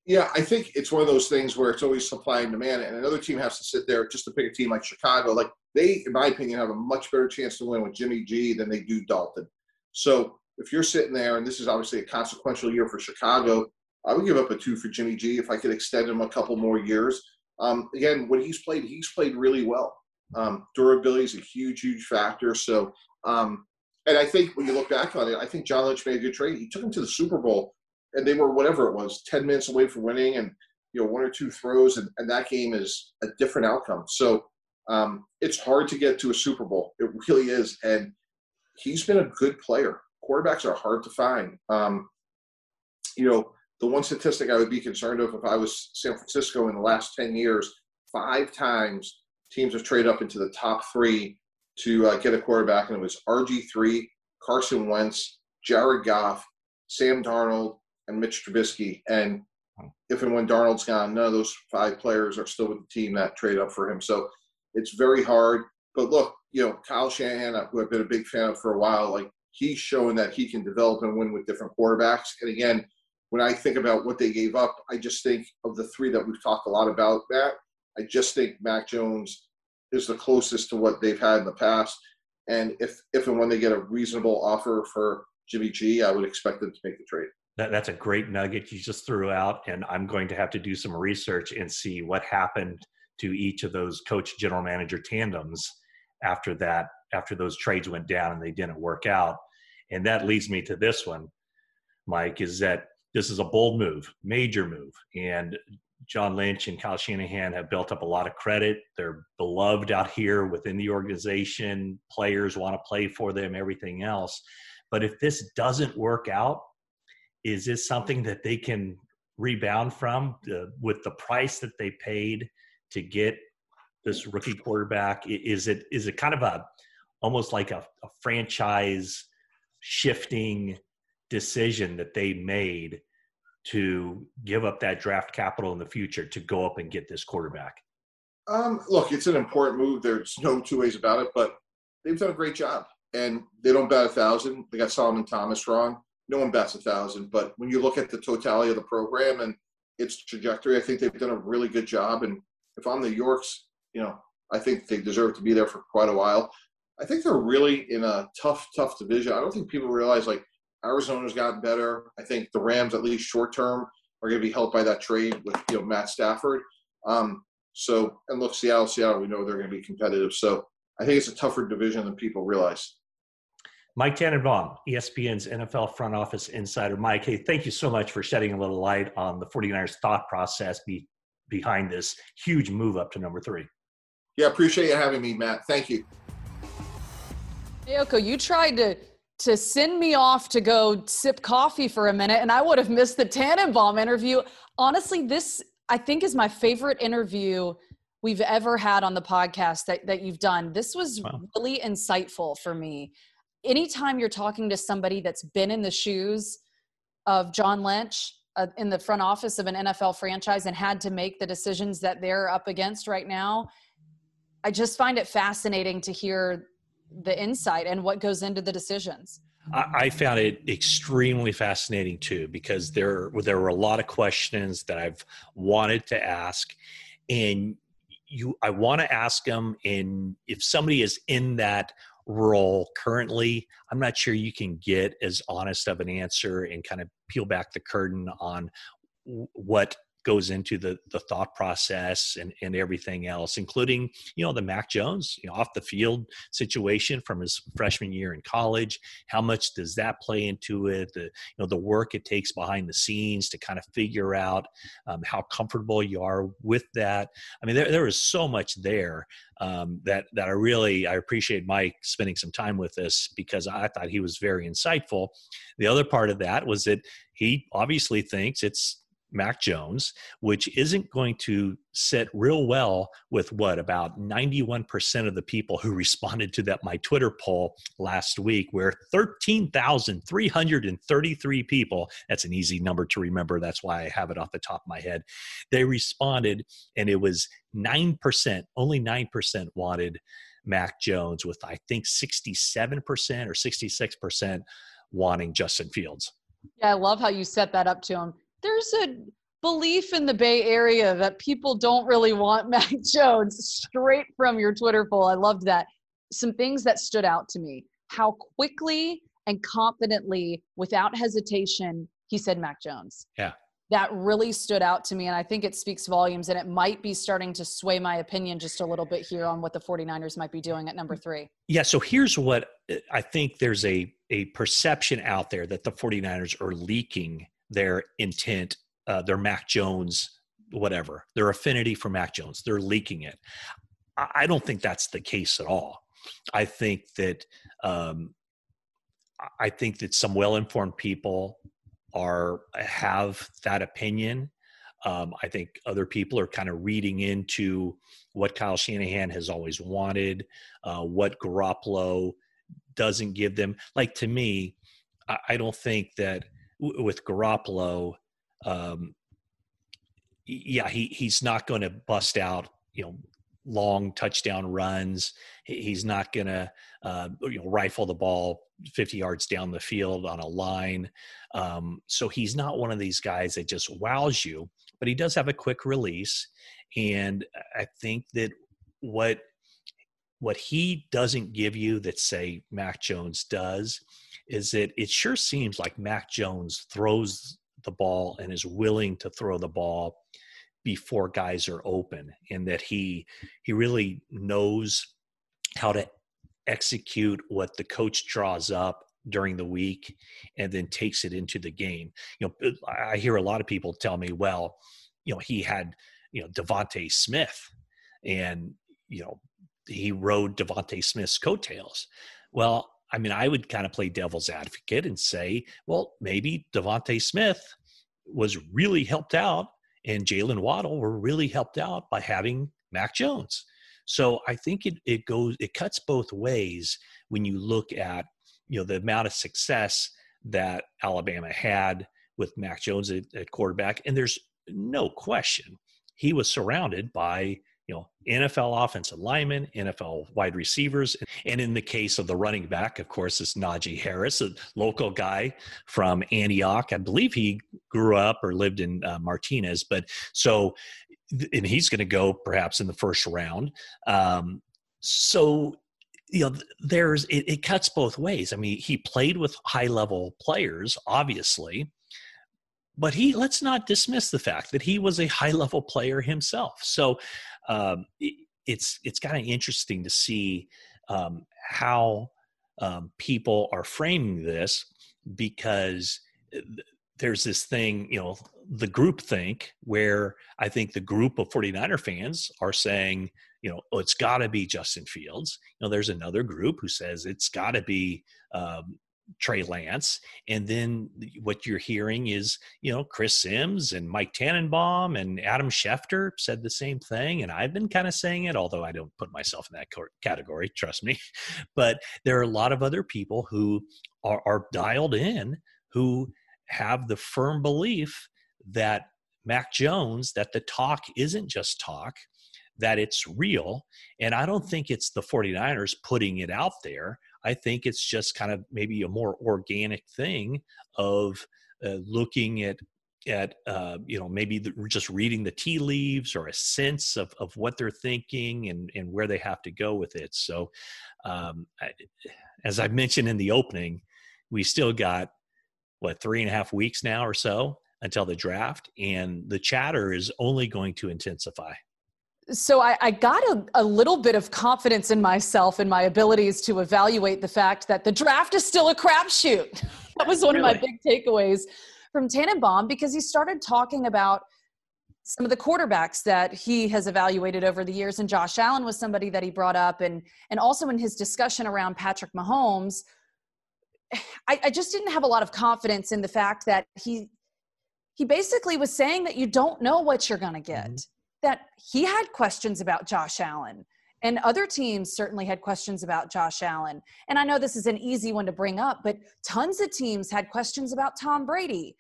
Yeah i think it's one of those things where it's always supply and demand and another team has to sit there just to pick a team like chicago like they in my opinion have a much better chance to win with jimmy g than they do dalton. So if you're sitting there and this is obviously a consequential year for chicago I would give up a two for Jimmy G if I could extend him a couple more years. Um, again, when he's played, he's played really well. Um, durability is a huge, huge factor. So, um, and I think when you look back on it, I think John Lynch made a good trade. He took him to the Super Bowl, and they were whatever it was, ten minutes away from winning, and you know one or two throws, and, and that game is a different outcome. So um, it's hard to get to a Super Bowl. It really is, and he's been a good player. Quarterbacks are hard to find. Um, you know, the one statistic I would be concerned of if I was San Francisco in the last 10 years, five times teams have traded up into the top three to uh, get a quarterback, and it was RG3, Carson Wentz, Jared Goff, Sam Darnold, and Mitch Trubisky. And if and when Darnold's gone, none of those five players are still with the team that trade up for him. So it's very hard. But look, you know, Kyle Shanahan, who I've been a big fan of for a while, like he's showing that he can develop and win with different quarterbacks. And again, when I think about what they gave up, I just think of the three that we've talked a lot about, Matt. I just think Mac Jones is the closest to what they've had in the past. And if if and when they get a reasonable offer for Jimmy G, I would expect them to make the trade. That, that's a great nugget you just threw out, and I'm going to have to do some research and see what happened to each of those coach general manager tandems after that after those trades went down and they didn't work out. And that leads me to this one, Mike, is that this is a bold move, major move. And John Lynch and Kyle Shanahan have built up a lot of credit. They're beloved out here within the organization. Players want to play for them, everything else. But if this doesn't work out, is this something that they can rebound from with the price that they paid to get this rookie quarterback? Is it is it kind of a almost like a, a franchise shifting decision that they made to give up that draft capital in the future to go up and get this quarterback? Um, look, it's an important move. There's no two ways about it, but they've done a great job. And they don't bet a thousand. They got Solomon Thomas wrong. No one bats a thousand. But when you look at the totality of the program and its trajectory, I think they've done a really good job. And if I'm the Yorks, you know, I think they deserve to be there for quite a while. I think they're really in a tough, tough division. I don't think people realize like Arizona's gotten better. I think the Rams, at least short term, are going to be helped by that trade with you know Matt Stafford. Um, so and look, Seattle, Seattle, we know they're going to be competitive. So I think it's a tougher division than people realize. Mike Tannenbaum, ESPN's NFL front office insider. Mike, hey, thank you so much for shedding a little light on the 49ers thought process be, behind this huge move up to number three. Yeah, appreciate you having me, Matt. Thank you. Yoko, you tried to to send me off to go sip coffee for a minute and I would have missed the Tannenbaum interview. Honestly, this I think is my favorite interview we've ever had on the podcast that, that you've done. This was wow. really insightful for me. Anytime you're talking to somebody that's been in the shoes of John Lynch uh, in the front office of an NFL franchise and had to make the decisions that they're up against right now, I just find it fascinating to hear the insight and what goes into the decisions. I found it extremely fascinating too because there there were a lot of questions that I've wanted to ask, and you I want to ask them. And if somebody is in that role currently, I'm not sure you can get as honest of an answer and kind of peel back the curtain on what goes into the the thought process and and everything else including you know the mac jones you know off the field situation from his freshman year in college. How much does that play into it? The you know the work it takes behind the scenes to kind of figure out um, how comfortable you are with that. I mean there, there is so much there um, that that i really i appreciate mike spending some time with us because i thought he was very insightful. The other part of that was that he obviously thinks it's Mac Jones, which isn't going to sit real well with what about 91% of the people who responded to that my Twitter poll last week, where 13,333 people, that's an easy number to remember. That's why I have it off the top of my head. They responded, and it was 9%, only 9% wanted Mac Jones, with I think 67% or 66% wanting Justin Fields. Yeah, I love how you set that up to him there's a belief in the Bay Area that people don't really want Mac Jones straight from your Twitter poll. I loved that. Some things that stood out to me how quickly and confidently, without hesitation, he said Mac Jones. Yeah. That really stood out to me. And I think it speaks volumes. And it might be starting to sway my opinion just a little bit here on what the 49ers might be doing at number three. Yeah. So here's what uh, I think there's a, a perception out there that the 49ers are leaking their intent, uh, their Mac Jones, whatever, their affinity for Mac Jones. They're leaking it. I don't think that's the case at all. I think that um, I think that some well-informed people are have that opinion. Um, I think other people are kind of reading into what Kyle Shanahan has always wanted, uh, what Garoppolo doesn't give them. Like to me, I, I don't think that with Garoppolo, um, yeah, he he's not going to bust out, you know, long touchdown runs. He's not going to, uh, you know, rifle the ball 50 yards down the field on a line. Um, so he's not one of these guys that just wows you, but he does have a quick release. And I think that what what he doesn't give you that say Mac Jones does is that it sure seems like Mac Jones throws the ball and is willing to throw the ball before guys are open and that he he really knows how to execute what the coach draws up during the week and then takes it into the game. You know, I hear a lot of people tell me, well, you know, he had, you know, DeVonta Smith and, you know, he rode DeVonta Smith's coattails. Well, I mean, I would kind of play devil's advocate and say, well, maybe DeVonta Smith was really helped out and Jaylen Waddle were really helped out by having Mac Jones. So I think it it goes it cuts both ways when you look at you know the amount of success that Alabama had with Mac Jones at, at quarterback, and there's no question he was surrounded by you know NFL offensive linemen, NFL wide receivers, and in the case of the running back, of course, is Najee Harris, a local guy from Antioch. I believe he grew up or lived in uh, Martinez, but so and he's going to go perhaps in the first round. Um, so you know there's it, it cuts both ways. I mean, he played with high level players, obviously but he let's not dismiss the fact that he was a high level player himself so um, it, it's it's kind of interesting to see um, how um, people are framing this because uh, there's this thing, you know, the group think where I think the group of 49er fans are saying, you know, oh, it's got to be Justin Fields. You know, there's another group who says it's got to be um, Trey Lance. And then what you're hearing is, you know, Chris Sims and Mike Tannenbaum and Adam Schefter said the same thing. And I've been kind of saying it, although I don't put myself in that category, trust me. But there are a lot of other people who are, are dialed in who have the firm belief that Mac Jones, that the talk isn't just talk, that it's real. And I don't think it's the 49ers putting it out there. I think it's just kind of maybe a more organic thing of uh, looking at at uh, you know maybe the, just reading the tea leaves or a sense of, of what they're thinking and, and where they have to go with it. So um, I, as i mentioned in the opening we still got what three and a half weeks now or so until the draft and the chatter is only going to intensify so I, I got a, a, little bit of confidence in myself and my abilities to evaluate the fact that the draft is still a crapshoot. that was one really? of my big takeaways from Tannenbaum because he started talking about some of the quarterbacks that he has evaluated over the years, and Josh Allen was somebody that he brought up, and and also in his discussion around Patrick Mahomes, I, I just didn't have a lot of confidence in the fact that he he basically was saying that you don't know what you're going to get. Mm-hmm that he had questions about Josh Allen. And other teams certainly had questions about Josh Allen. And I know this is an easy one to bring up, but tons of teams had questions about Tom Brady.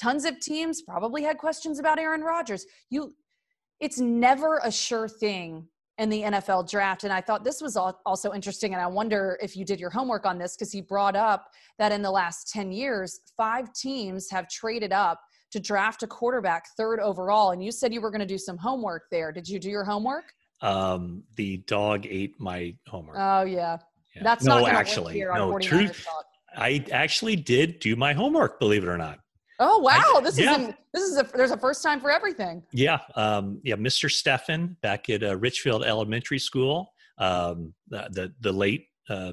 Tons of teams probably had questions about Aaron Rodgers. You it's never a sure thing in the NFL draft. And I thought this was also interesting. And I wonder if you did your homework on this because he brought up that in the last 10 years, five teams have traded up to draft a quarterback third overall. And you said you were going to do some homework there. Did you do your homework? Um, the dog ate my homework. Oh yeah, yeah. that's no, not actually no truth. I actually did do my homework. Believe it or not. Oh wow, I, this yeah. is this is a there's a first time for everything. Yeah, um, yeah. Mr. Steffen back at uh, Richfield Elementary School, um, the, the the late uh,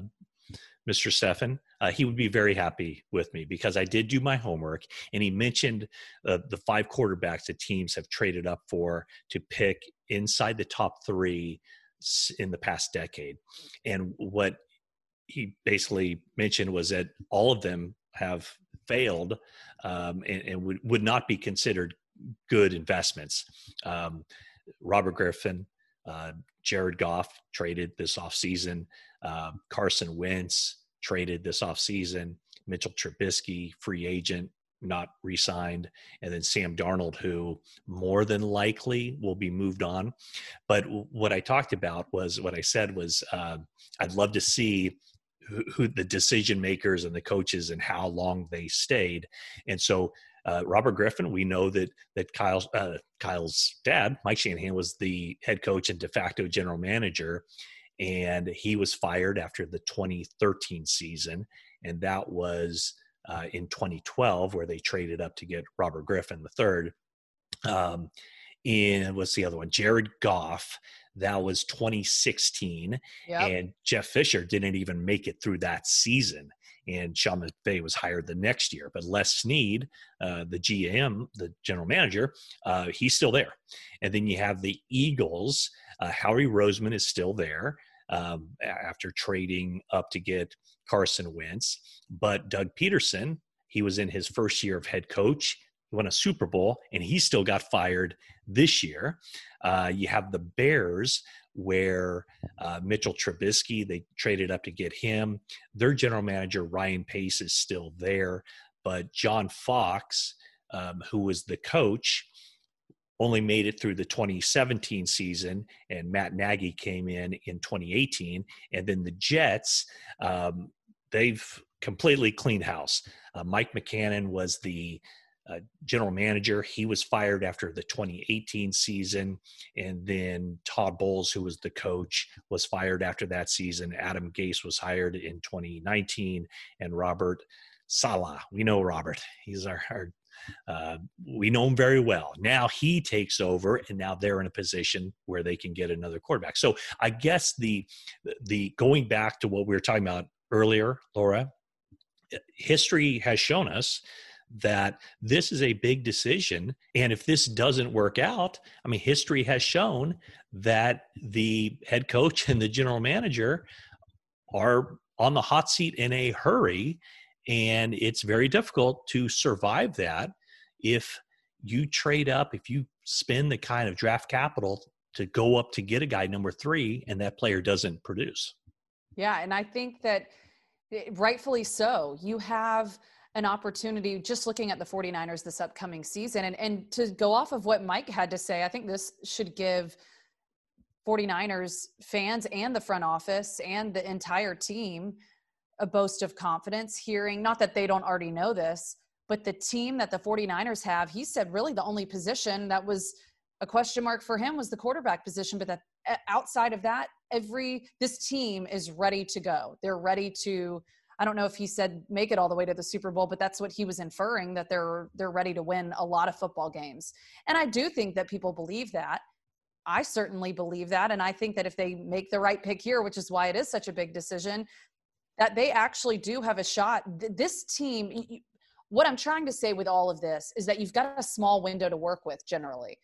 Mr. Steffen uh, he would be very happy with me because I did do my homework. And he mentioned uh, the five quarterbacks that teams have traded up for to pick inside the top three in the past decade. And what he basically mentioned was that all of them have failed um, and, and would, would not be considered good investments. Um, Robert Griffin, uh, Jared Goff traded this offseason, uh, Carson Wentz, traded this offseason. Mitchell Trubisky, free agent, not re signed, and then Sam Darnold, who more than likely will be moved on. But what I talked about was what I said was uh, I'd love to see. Who, who the decision makers and the coaches and how long they stayed, and so uh, Robert Griffin, we know that that Kyle, uh, Kyle's dad, Mike Shanahan, was the head coach and de facto general manager, and he was fired after the 2013 season, and that was uh, in 2012 where they traded up to get Robert Griffin the third. Um, and what's the other one? Jared Goff. That was 2016, yep. and Jeff Fisher didn't even make it through that season and Sean McVay was hired the next year. But Les Snead, uh, the GM, the general manager, uh, he's still there. And then you have the Eagles. Uh, Howie Roseman is still there um, after trading up to get Carson Wentz. But Doug Pederson, he was in his first year of head coach. He won a Super Bowl, and he still got fired this year. Uh, you have the Bears, where uh, Mitchell Trubisky, they traded up to get him. Their general manager, Ryan Pace, is still there. But John Fox, um, who was the coach, only made it through the 2017 season, and Matt Nagy came in in 2018. And then the Jets, um, they've completely cleaned house. Uh, Mike Maccagnan was the uh, general manager. He was fired after the 2018 season. And then Todd Bowles, who was the coach, was fired after that season. Adam Gase was hired in 2019. And Robert Saleh, we know Robert. He's our, our uh, we know him very well. Now he takes over, and now they're in a position where they can get another quarterback. So I guess the the going back to what we were talking about earlier, Laura, history has shown us that this is a big decision. And if this doesn't work out, I mean, history has shown that the head coach and the general manager are on the hot seat in a hurry. And it's very difficult to survive that if you trade up, if you spend the kind of draft capital to go up to get a guy number three and that player doesn't produce. Yeah. And I think that eh, rightfully so. You have an opportunity just looking at the 49ers this upcoming season. And, and to go off of what Mike had to say, I think this should give 49ers fans and the front office and the entire team a boast of confidence hearing, not that they don't already know this, but the team that the 49ers have, he said really the only position that was a question mark for him was the quarterback position, but that uh, outside of that, every this team is ready to go. They're ready to I don't know if he said make it all the way to the Super Bowl, but that's what he was inferring that they're they're ready to win a lot of football games. And I do think that people believe that. I certainly believe that and I think that if they make the right pick here, which is why it is such a big decision, that they actually do have a shot. This team what I'm trying to say with all of this is that you've got a small window to work with generally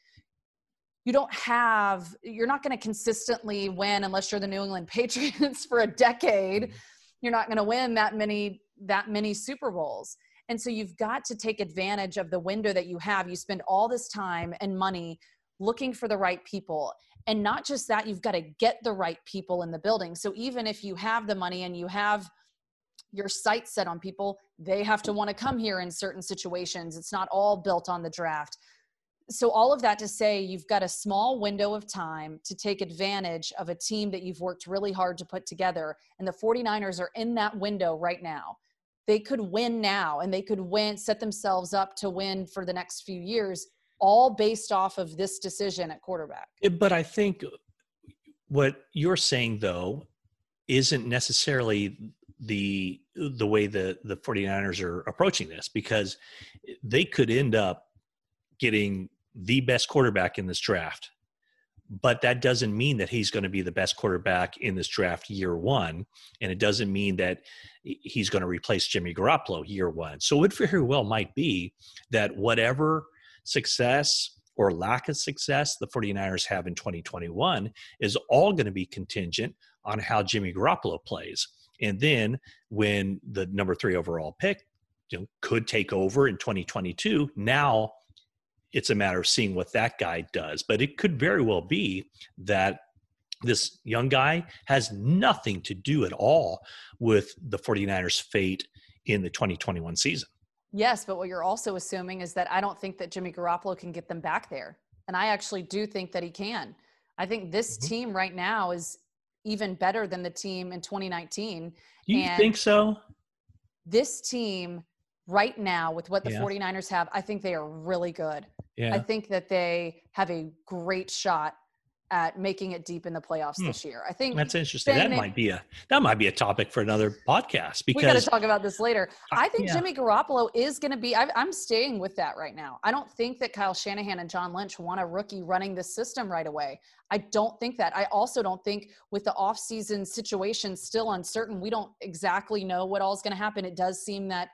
you don't have you're not going to consistently win unless you're the New England Patriots for a decade mm-hmm you're not going to win that many that many Super Bowls. And so you've got to take advantage of the window that you have. You spend all this time and money looking for the right people. And not just that, you've got to get the right people in the building. So even if you have the money and you have your sights set on people, they have to want to come here in certain situations. It's not all built on the draft so all of that to say you've got a small window of time to take advantage of a team that you've worked really hard to put together and the 49ers are in that window right now. They could win now and they could win set themselves up to win for the next few years all based off of this decision at quarterback. But i think what you're saying though isn't necessarily the the way the the 49ers are approaching this because they could end up getting the best quarterback in this draft. But that doesn't mean that he's going to be the best quarterback in this draft year one. And it doesn't mean that he's going to replace Jimmy Garoppolo year one. So it very well might be that whatever success or lack of success the 49ers have in 2021 is all going to be contingent on how Jimmy Garoppolo plays. And then when the number three overall pick you know, could take over in 2022, now it's a matter of seeing what that guy does. But it could very well be that this young guy has nothing to do at all with the 49ers' fate in the 2021 season. Yes, but what you're also assuming is that I don't think that Jimmy Garoppolo can get them back there. And I actually do think that he can. I think this mm-hmm. team right now is even better than the team in 2019. You and think so? This team right now with what the yeah. 49ers have, I think they are really good. Yeah. I think that they have a great shot at making it deep in the playoffs hmm. this year. I think that's interesting. That might be a that might be a topic for another podcast because we got to talk about this later. I think yeah. Jimmy Garoppolo is going to be. I, am staying with that right now. I don't think that Kyle Shanahan and John Lynch want a rookie running the system right away. I don't think that. I also don't think with the offseason situation still uncertain, we don't exactly know what all is going to happen. It does seem that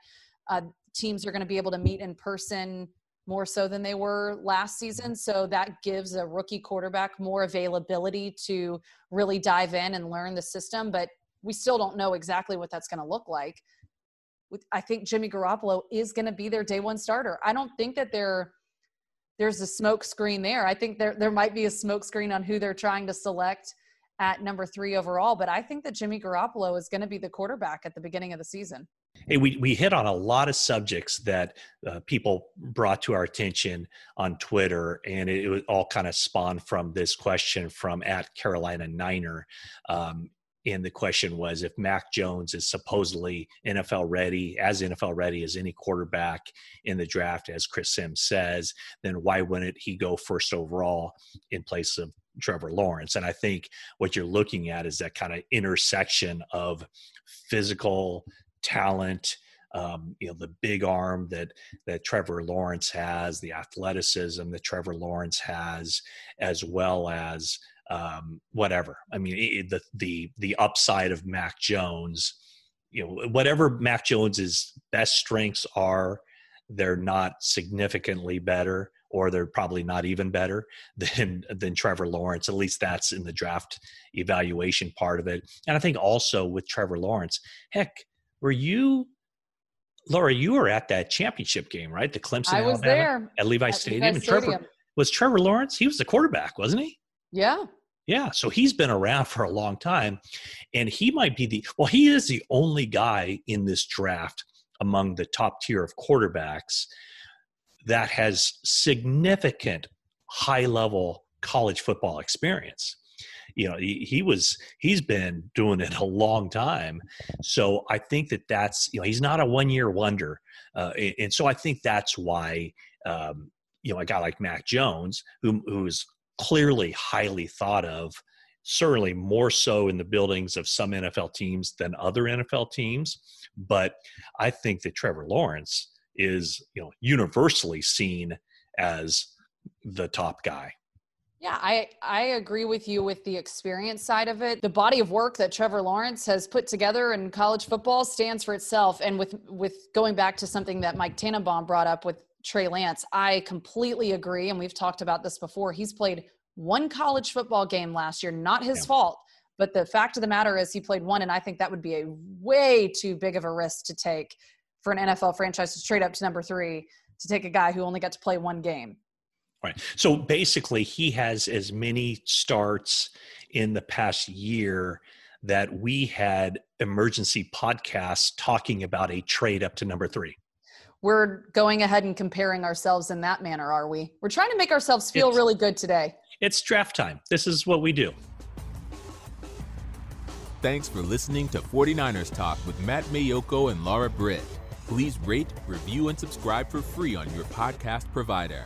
uh, teams are going to be able to meet in person more so than they were last season. Mm-hmm. So that gives a rookie quarterback more availability to really dive in and learn the system. But we still don't know exactly what that's going to look like. I think Jimmy Garoppolo is going to be their day one starter. I don't think that there there's a smoke screen there. I think there there might be a smoke screen on who they're trying to select at number three overall. But I think that Jimmy Garoppolo is going to be the quarterback at the beginning of the season. Hey, we, we hit on a lot of subjects that uh, people brought to our attention on Twitter, and it, it all kind of spawned from this question from at Carolina Niner. Um, and the question was if Mac Jones is supposedly NFL ready, as NFL ready as any quarterback in the draft, as Chris Sims says, then why wouldn't he go first overall in place of Trevor Lawrence? And I think what you're looking at is that kind of intersection of physical talent, um, you know, the big arm that that Trevor Lawrence has, the athleticism that Trevor Lawrence has, as well as um, whatever. I mean, it, the the the upside of Mac Jones, you know, whatever Mac Jones's best strengths are, they're not significantly better, or they're probably not even better than than Trevor Lawrence. At least that's in the draft evaluation part of it. And I think also with Trevor Lawrence, heck, were you Laura, you were at that championship game, right? The Clemson I was Alabama, there at Levi at Stadium. Levi and Trevor Stadium. was Trevor Lawrence. He was the quarterback, wasn't he? Yeah. Yeah. So he's been around for a long time. And he might be the well, he is the only guy in this draft among the top tier of quarterbacks that has significant high level college football experience you know he, he, was he's been doing it a long time. So i think that that's you know he's not a one year wonder uh, and so i think that's why um, you know a guy like mac jones who who's clearly highly thought of certainly more so in the buildings of some nfl teams than other nfl teams but i think that trevor lawrence is you know universally seen as the top guy yeah, I, I agree with you with the experience side of it. The body of work that Trevor Lawrence has put together in college football stands for itself. And with with going back to something that Mike Tannenbaum brought up with Trey Lance, I completely agree. And we've talked about this before. He's played one college football game last year, not his yeah. fault. But the fact of the matter is he played one, and I think that would be a way too big of a risk to take for an NFL franchise to trade up to number three to take a guy who only got to play one game. Right. So basically, he has as many starts in the past year that we had emergency podcasts talking about a trade up to number three. We're going ahead and comparing ourselves in that manner, are we? We're trying to make ourselves feel it's, really good today. It's draft time. This is what we do. Thanks for listening to 49ers Talk with Matt Maiocco and Laura Britt. Please rate, review, and subscribe for free on your podcast provider.